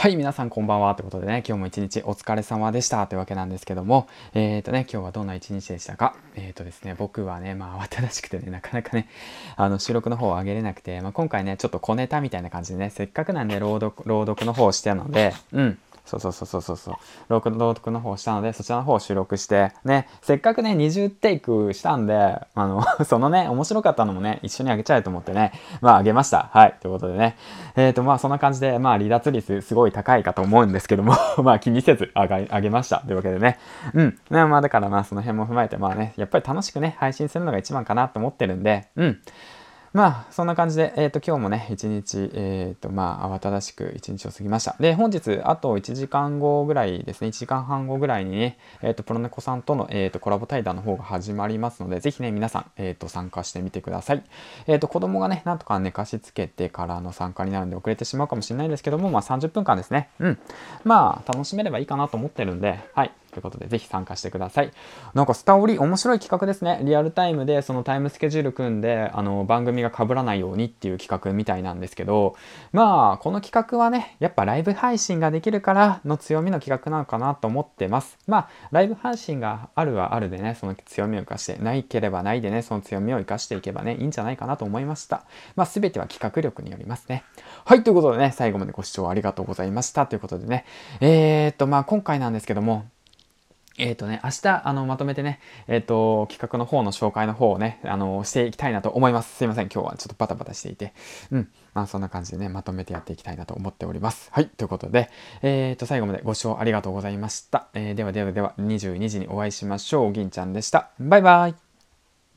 はい、皆さんこんばんは。ということでね、今日も一日お疲れ様でしたというわけなんですけども、えっ、ー、とね、今日はどんな一日でしたか？えっ、ー、とですね、僕はね、まあ慌ただしくてね、なかなかね、あの収録の方を上げれなくて、まあ、今回ね、ちょっと小ネタみたいな感じでね、せっかくなんで朗読、朗読の方をしてたので、うん、そうそうそうそうそう。朗読の方をしたので、そちらの方を収録して、ね、せっかくね、20テイクしたんで、あの、そのね、面白かったのもね、一緒にあげちゃえと思ってね、まああげました。はい。ということでね。えっ、ー、と、まあそんな感じで、まあ離脱率すごい高いかと思うんですけども まあ気にせずあがあげました。というわけでね。うん。ね、まあだからまあその辺も踏まえて、まあね、やっぱり楽しくね、配信するのが一番かなと思ってるんで、うん。まあ、そんな感じで、えっ、ー、と、今日もね、一日、えっ、ー、と、まあ、慌ただしく一日を過ぎました。で、本日、あと1時間後ぐらいですね、1時間半後ぐらいにね、えっ、ー、と、プロネコさんとの、えっ、と、コラボ対談の方が始まりますので、ぜひね、皆さん、えっ、と、参加してみてください。えっ、と、子供がね、なんとか寝かしつけてからの参加になるんで、遅れてしまうかもしれないんですけども、まあ、30分間ですね。うん。まあ、楽しめればいいかなと思ってるんで、はい。ということで、ぜひ参加してください。なんか、スタオリ面白い企画ですね。リアルタイムで、そのタイムスケジュール組んで、あの、番組が被らないようにっていう企画みたいなんですけど、まあ、この企画はね、やっぱライブ配信ができるからの強みの企画なのかなと思ってます。まあ、ライブ配信があるはあるでね、その強みを生かして、ないければないでね、その強みを生かしていけばね、いいんじゃないかなと思いました。まあ、すべては企画力によりますね。はい、ということでね、最後までご視聴ありがとうございました。ということでね、えー、っと、まあ、今回なんですけども、えっ、ー、とね、明日、あの、まとめてね、えっ、ー、と、企画の方の紹介の方をね、あの、していきたいなと思います。すいません、今日はちょっとバタバタしていて。うん。まあ、そんな感じでね、まとめてやっていきたいなと思っております。はい。ということで、えっ、ー、と、最後までご視聴ありがとうございました。え、ではではでは、22時にお会いしましょう。銀ちゃんでした。バイバイ。